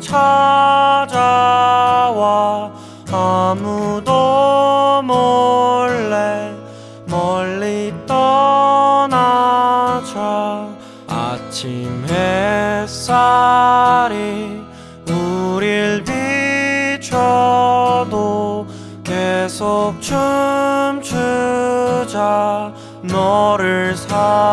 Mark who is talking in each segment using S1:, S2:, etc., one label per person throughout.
S1: 찾아와 아무도 몰래 멀리 떠나자. 아침 햇살이 우릴 비춰도 계속 춤추자. 너를 사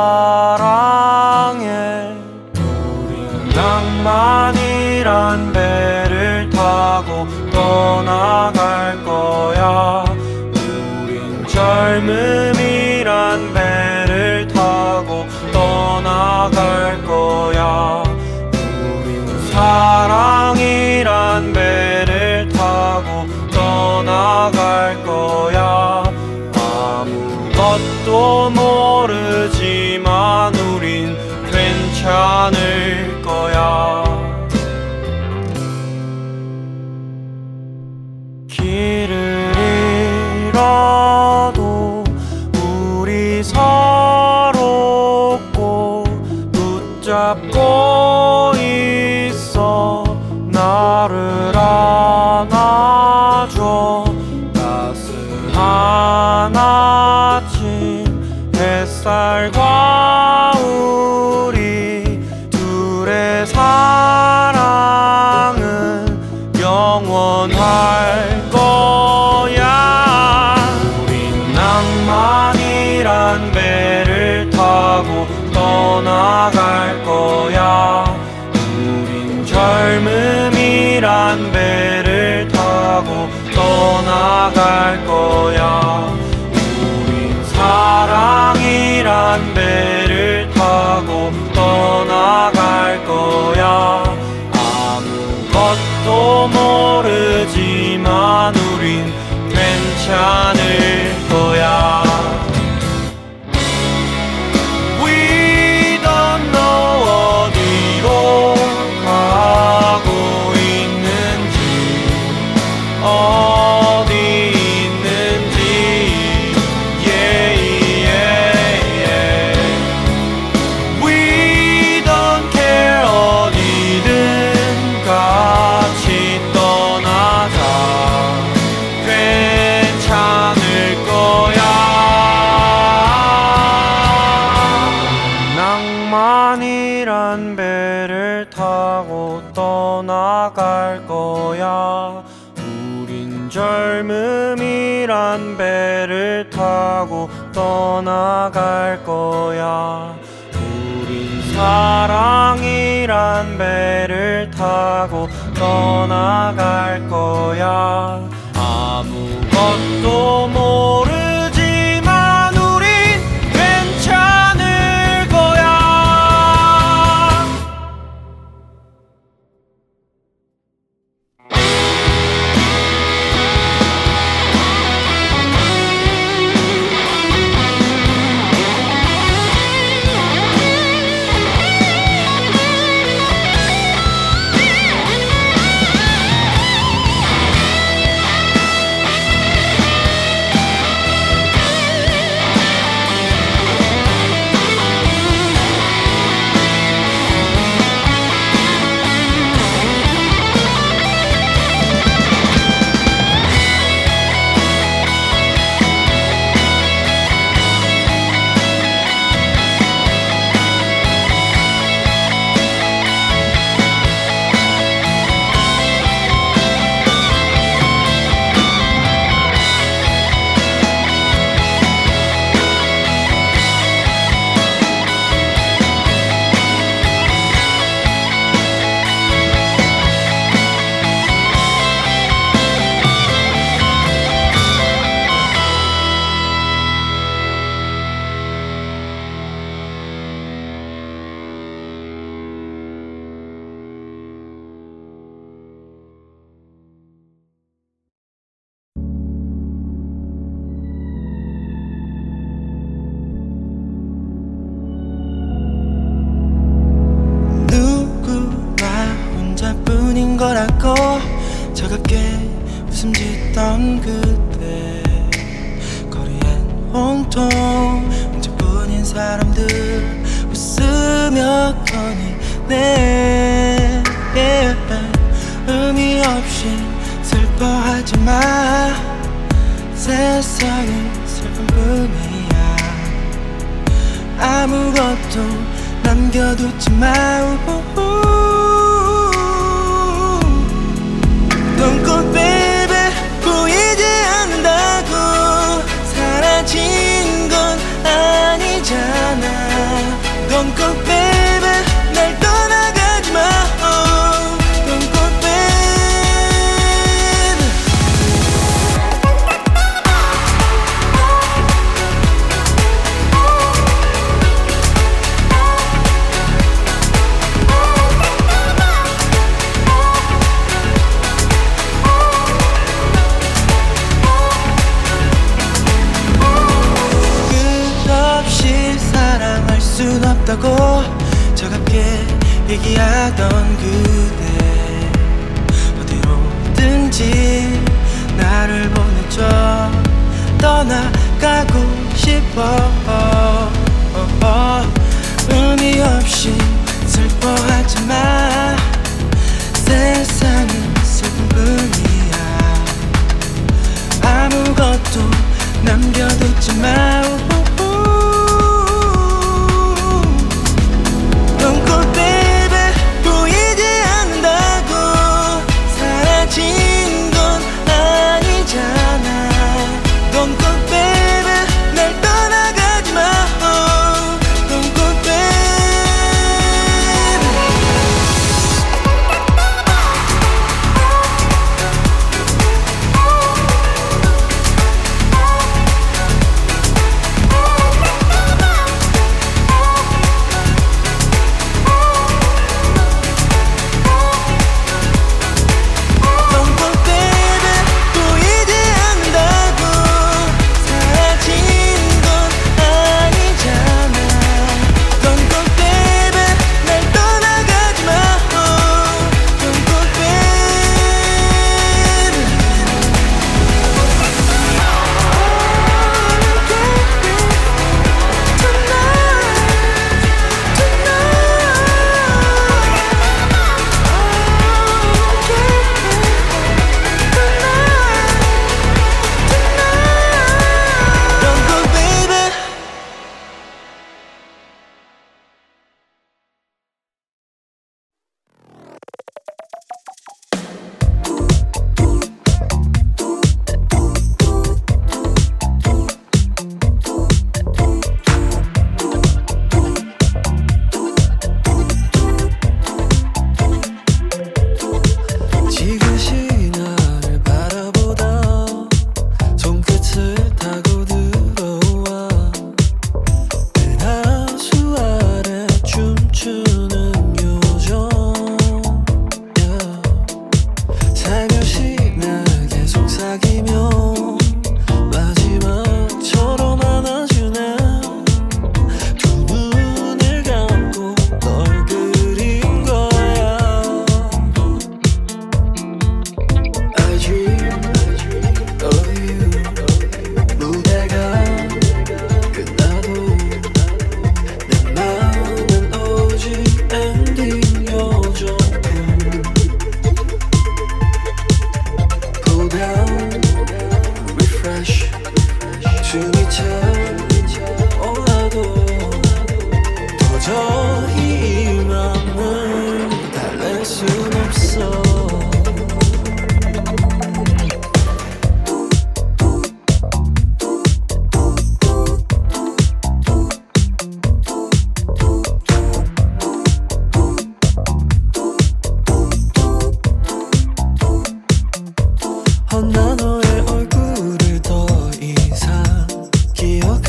S2: 차갑게 웃음 짓던 그때 거리엔 온통 혼자뿐인 사람들 웃으며 꺼내네 yeah. 의미 없이 슬퍼하지 마. 세상은 슬픈 뿐이야. 아무것도 남겨두지
S3: 말고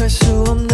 S3: 기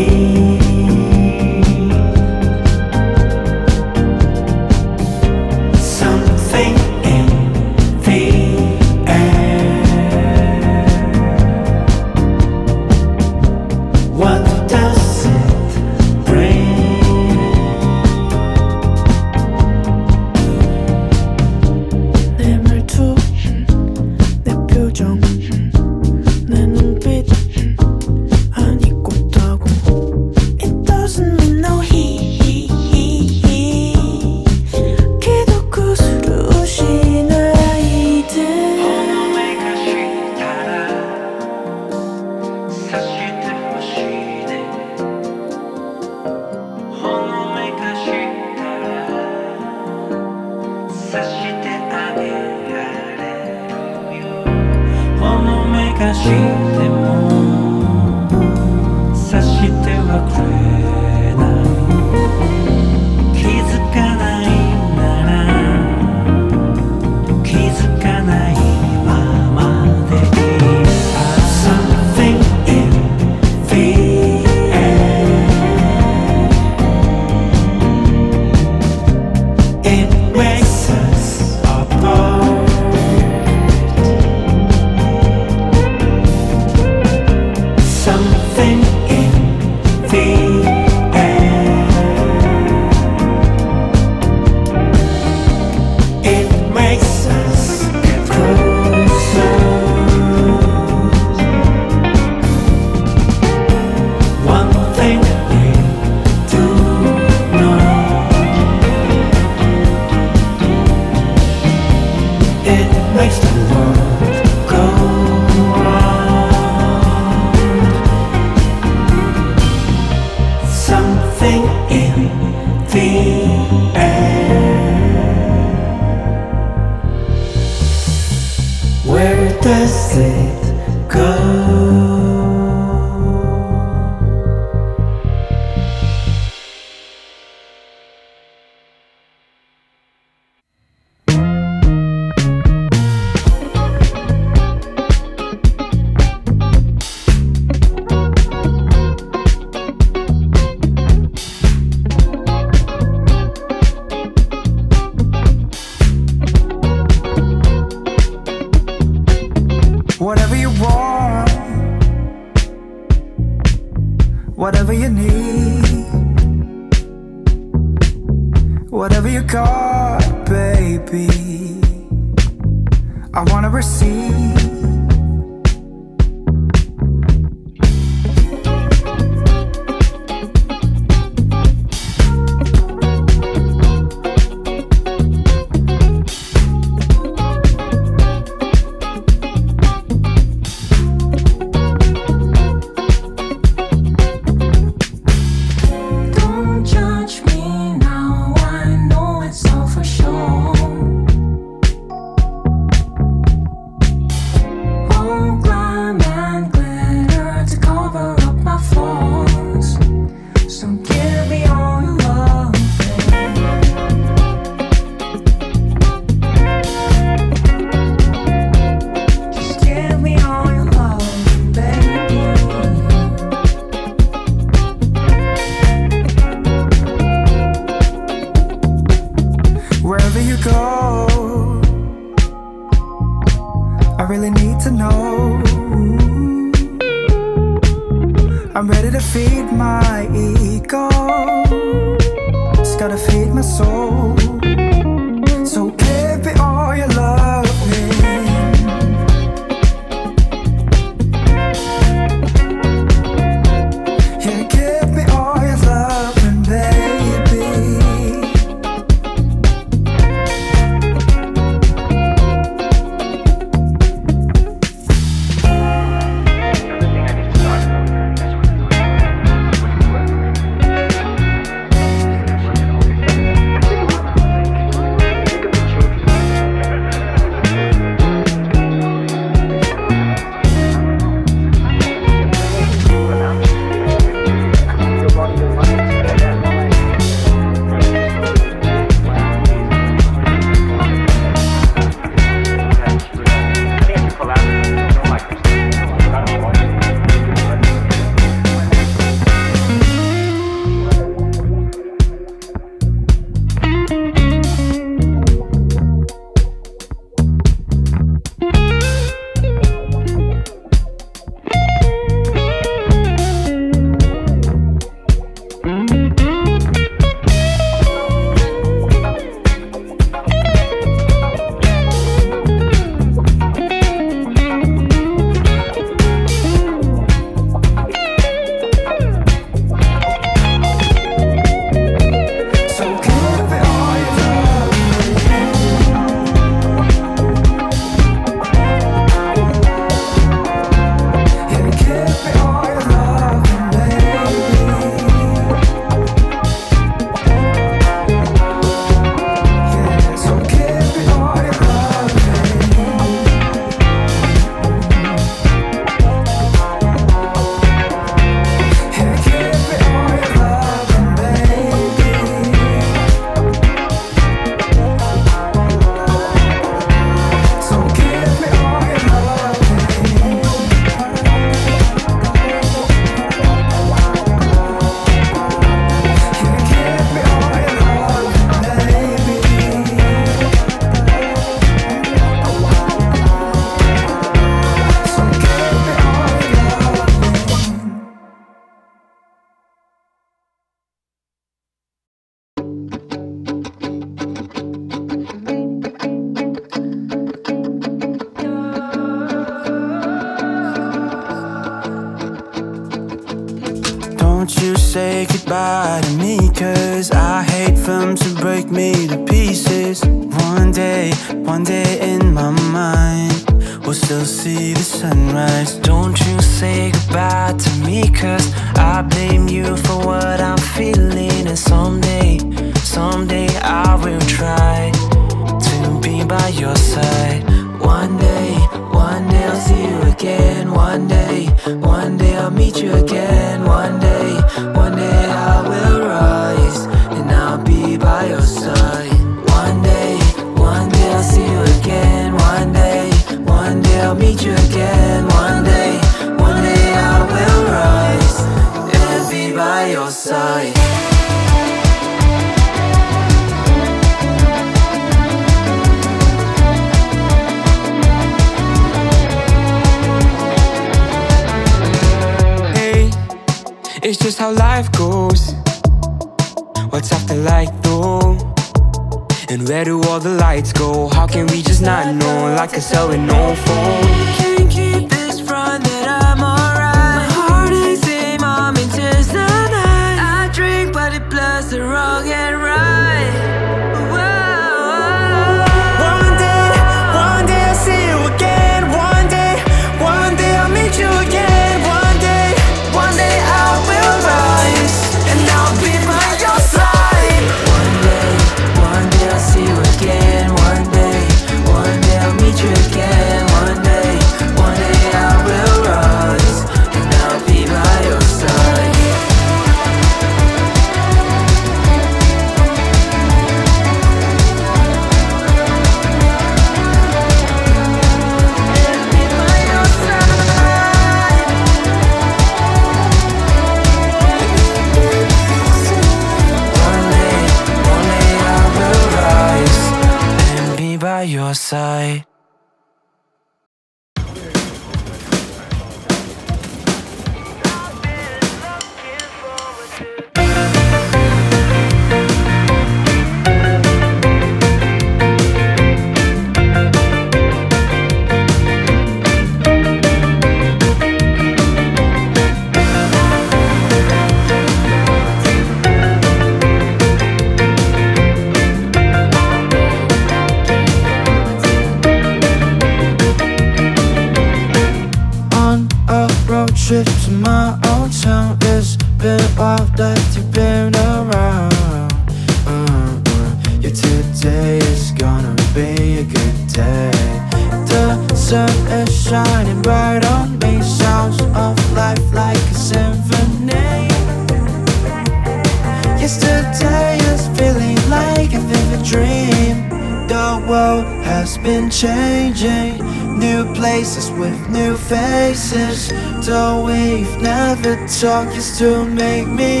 S4: talk used to make me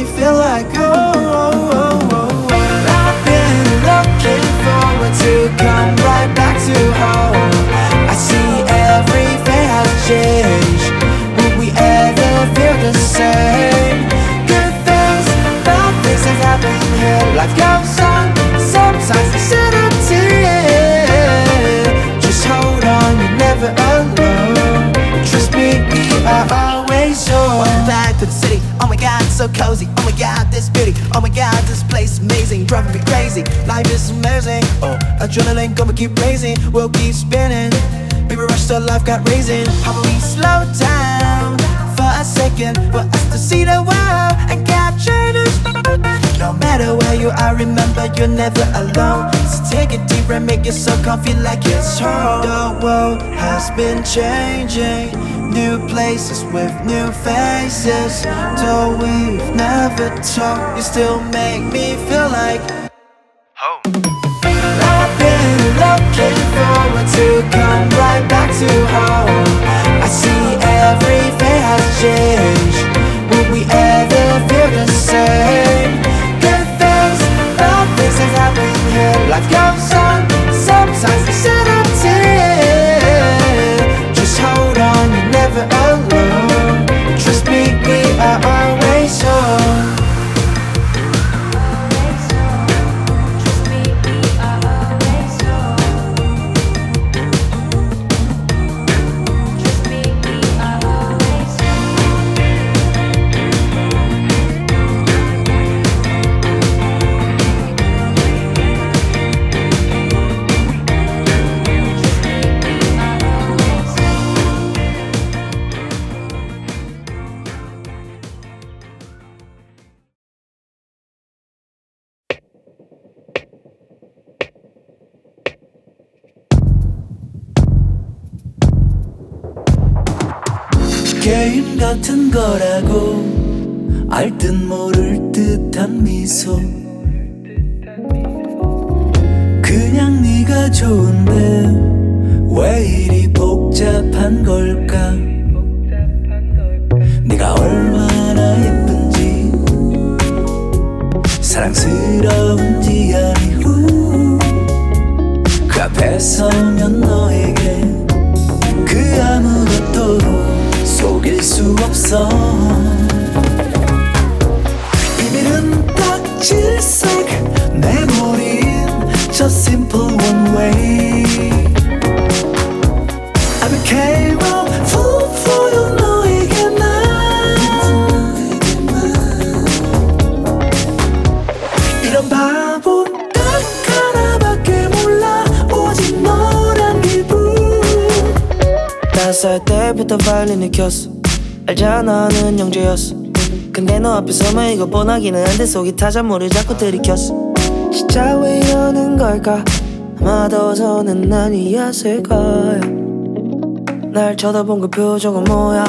S5: my god, this beauty. Oh my god, this place amazing. Driving me crazy. Life is amazing. Oh, adrenaline, gonna keep raising, We'll keep spinning. Baby, rush to life, got raising. How about we slow down for a second for us to see the world and capture this? No matter where you are, remember you're never alone. So take it deep and make yourself comfy like it's home.
S4: The world has been changing new places with new faces. Though we've never talked, you still make me feel like home. I've been looking forward to come right back to home. I see everything has changed. Would we ever feel the same? Good things, bad things have happened here. Life comes on, sometimes.
S2: 네
S6: 살 때부터 바이올린 느꼈어. 알잖아 너는 영재였어. 근데 너 앞에 서면 이거 뻔하기는 한데 속이 타잔물을 자꾸 들이켰어. 진짜 왜 이러는 걸까? 아마도 서는 아니었을 거야. 날 쳐다본 그 표정은 뭐야?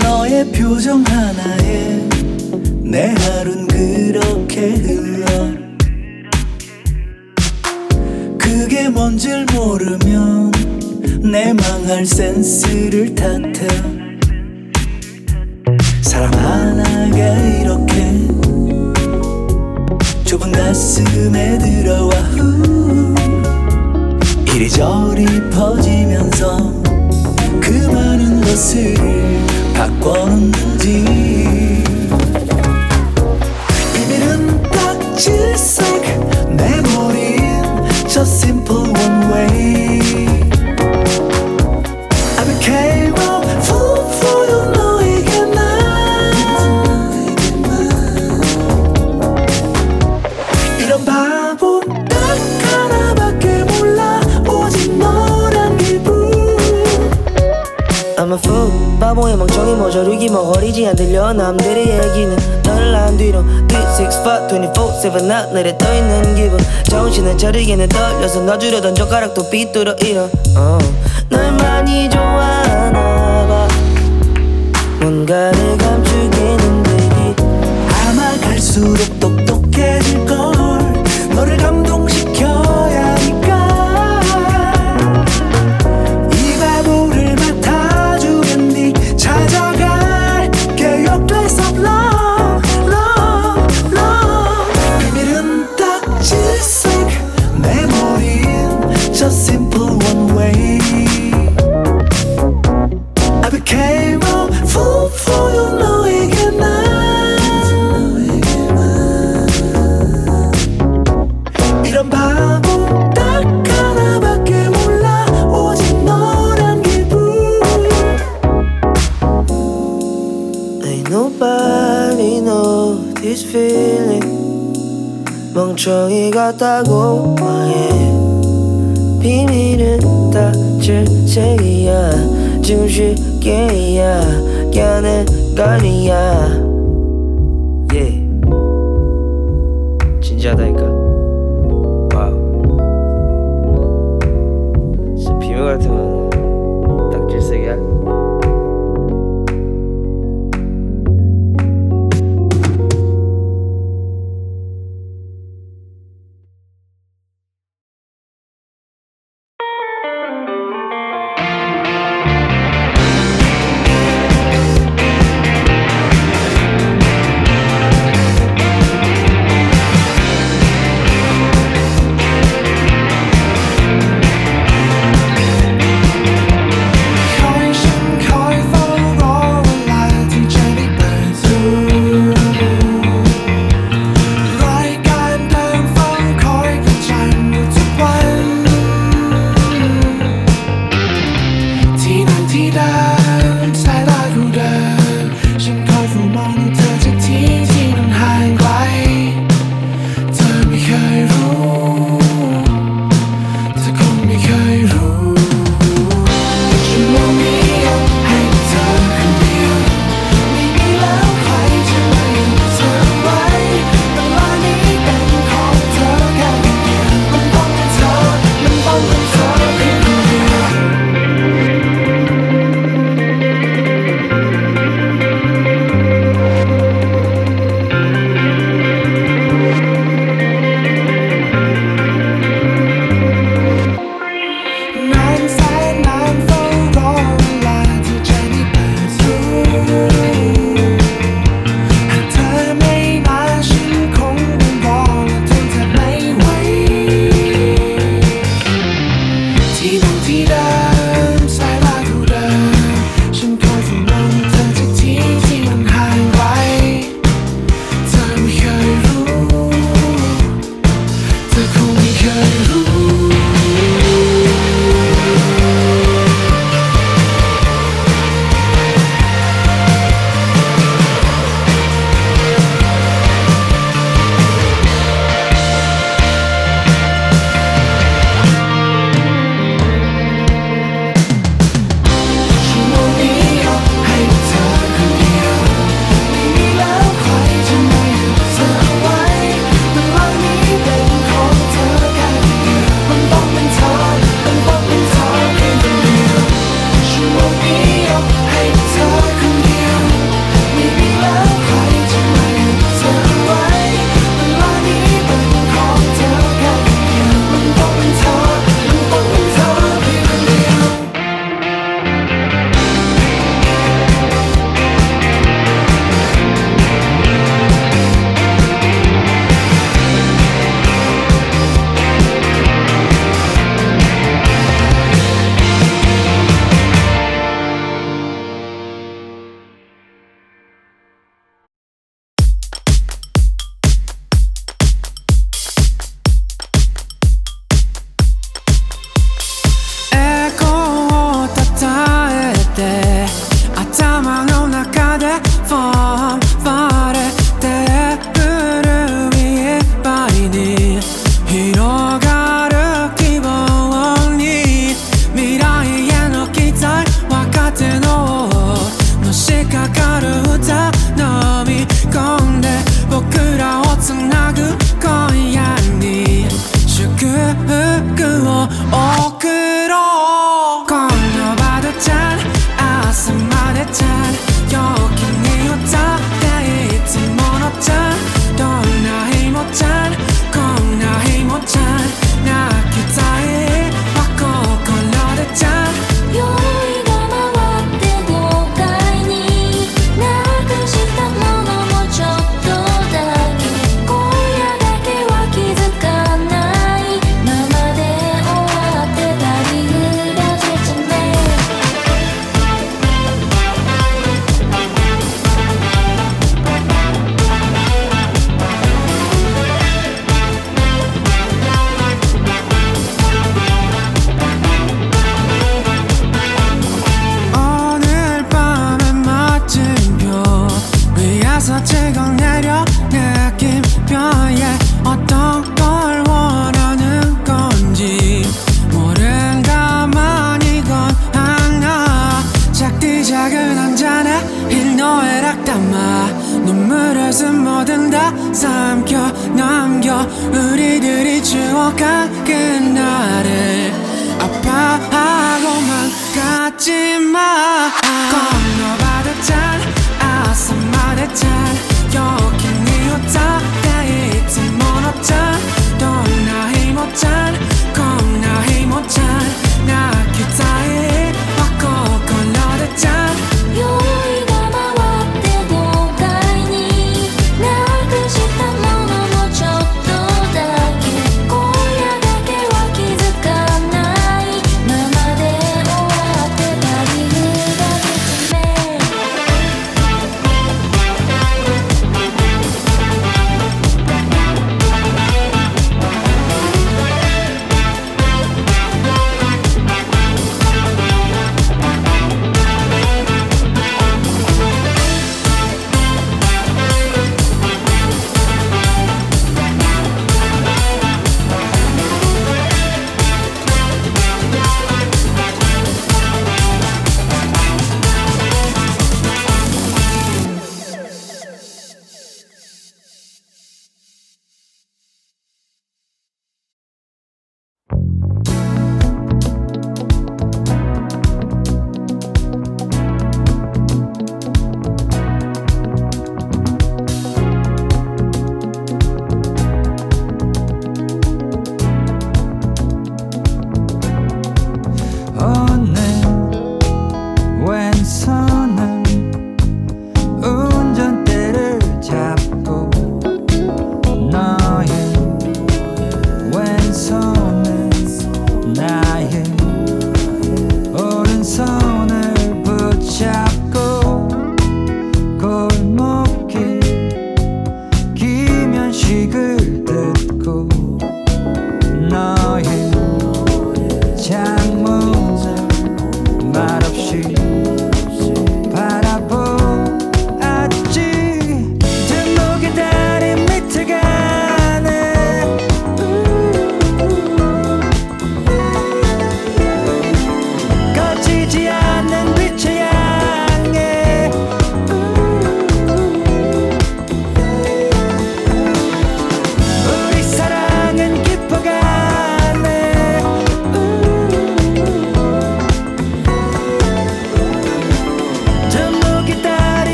S2: 너의 표정 하나에 내 하룬 그렇게 흘러. 그게 뭔 줄 모르면 내 망할 센스를 탓해 사람 하나가 이렇게 좁은 가슴에 들어와. 후. 이리저리 퍼지면서 그 많은 것을 바꿔놓는지. 비밀은 딱 질색 내 머리엔 just simple one way
S6: 멍청이 모조리기 먹어리지 안 들려. 남들의 얘기는 너를 난 뒤로. 3, 6, 5, 24, 7 하늘에 떠있는 기분. 정신을 차리기는 떨려서 놔주려던 젓가락도 삐뚤어 잃어. 어. 널 많이 좋아하나 봐. 뭔가를 감추기는 되기
S2: 아마 갈수록 똑똑해질 걸. 너
S6: 멍청이 같다고 해. 비밀은 다 질색이야. 지금 쉽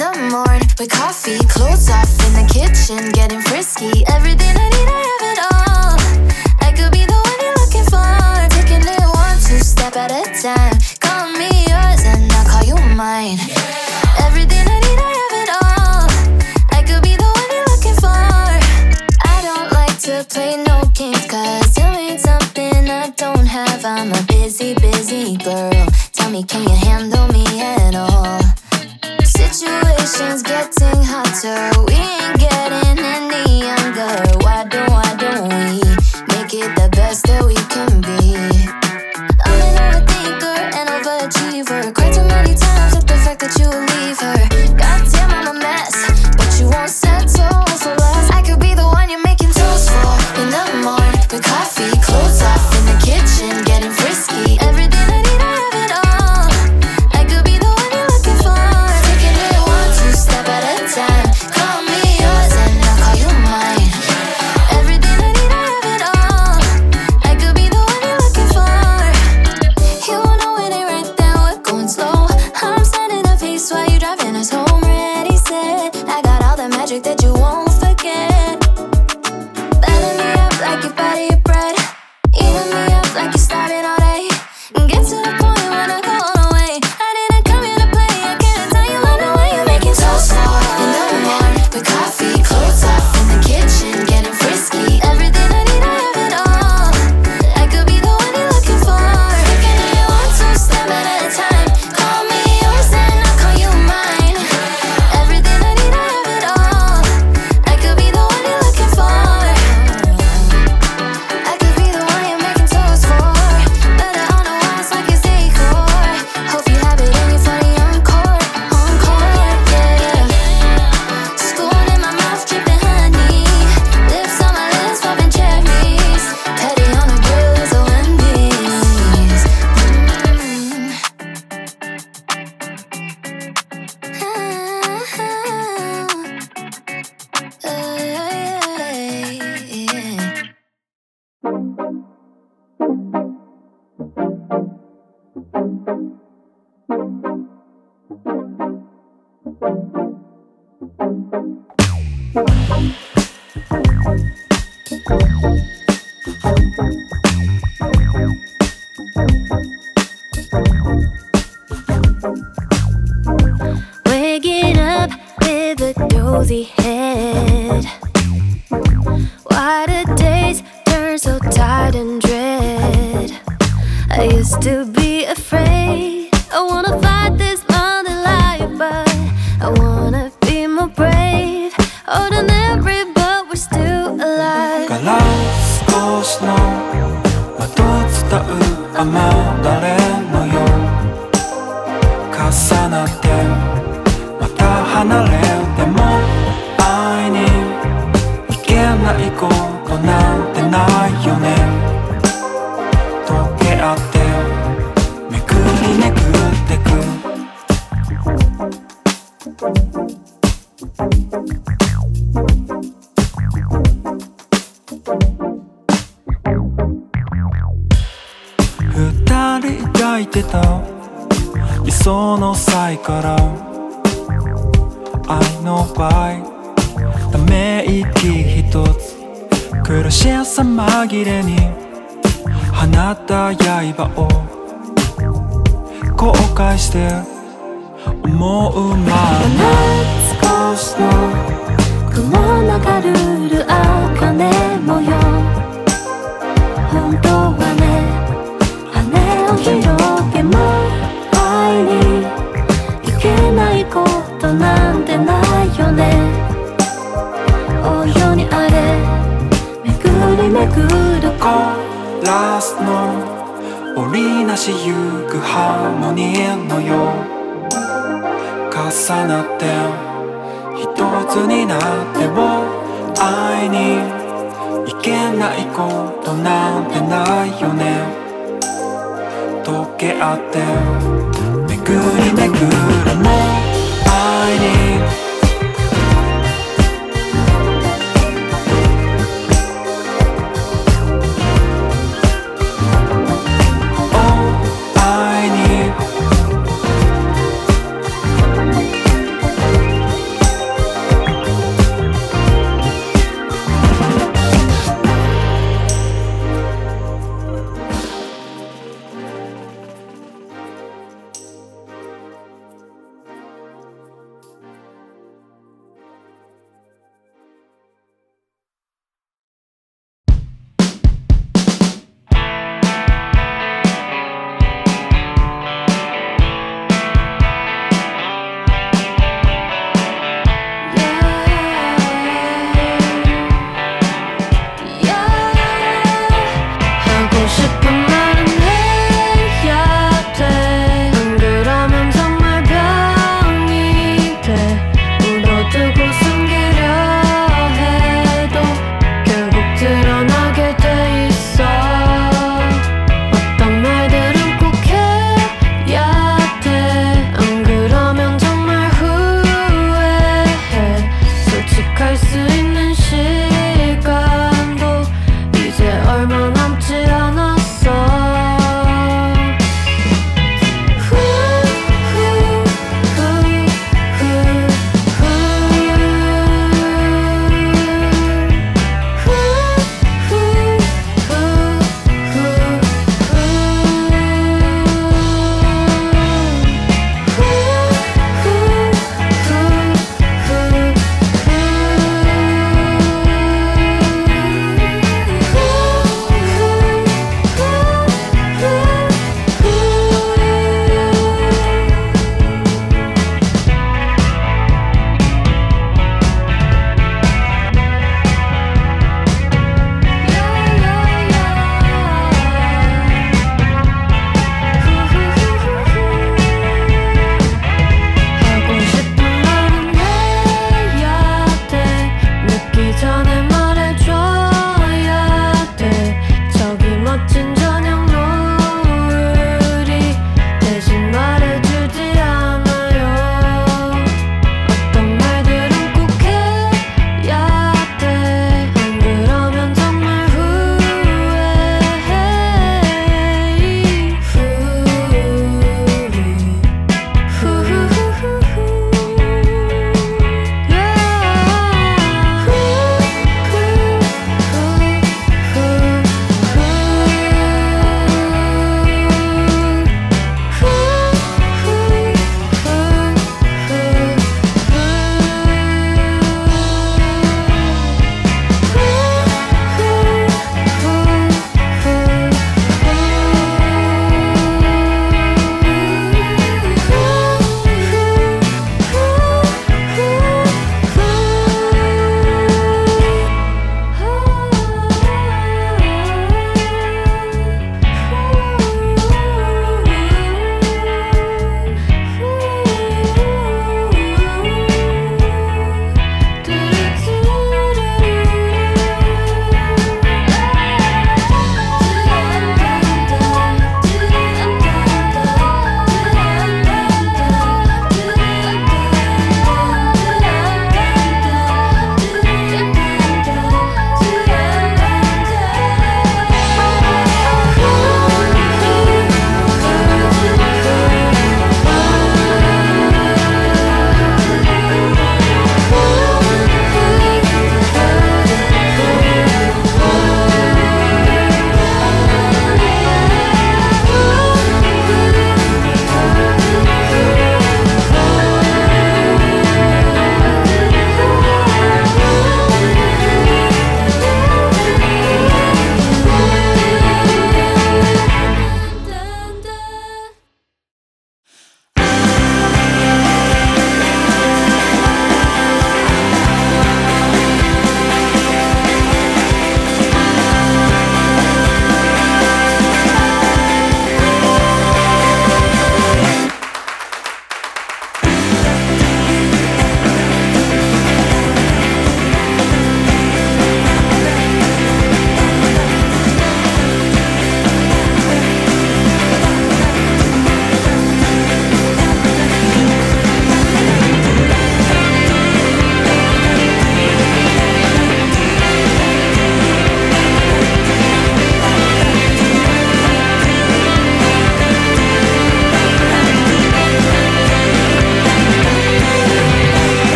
S7: the morn with coffee, clothes off in the kitchen, getting frisky. Everything I need, I have it all. I could be the one you're looking for. Taking it one, two step at a time. Call me yours and I'll call you mine. Everything I need, I have it all. I could be the one you're looking for. I don't like to play no games, cause you mean something I don't have. I'm a busy, busy girl. Tell me, can you handle me at all? Tension's getting hotter, we ain't getting any
S1: けないことなんてないよね。溶け合って巡り
S7: 巡るも
S1: 愛に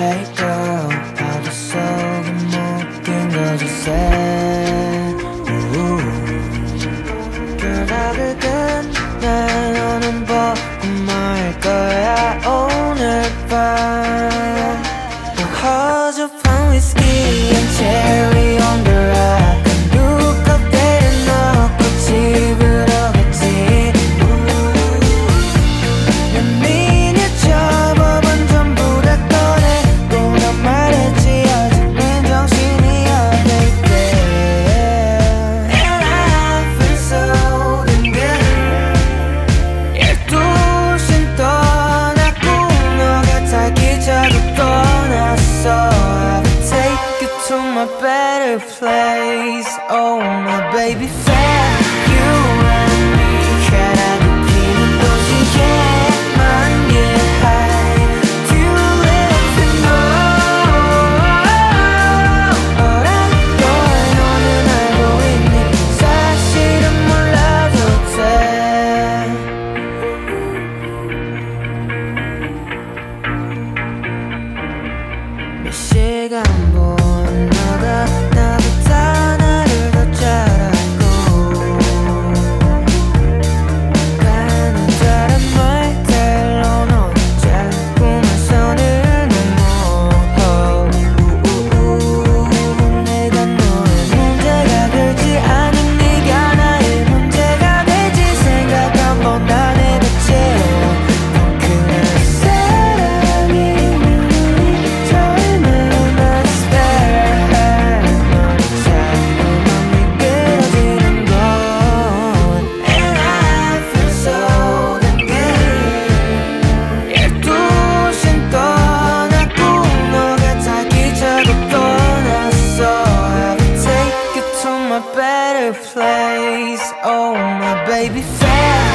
S4: Bye. Place. Oh my baby fair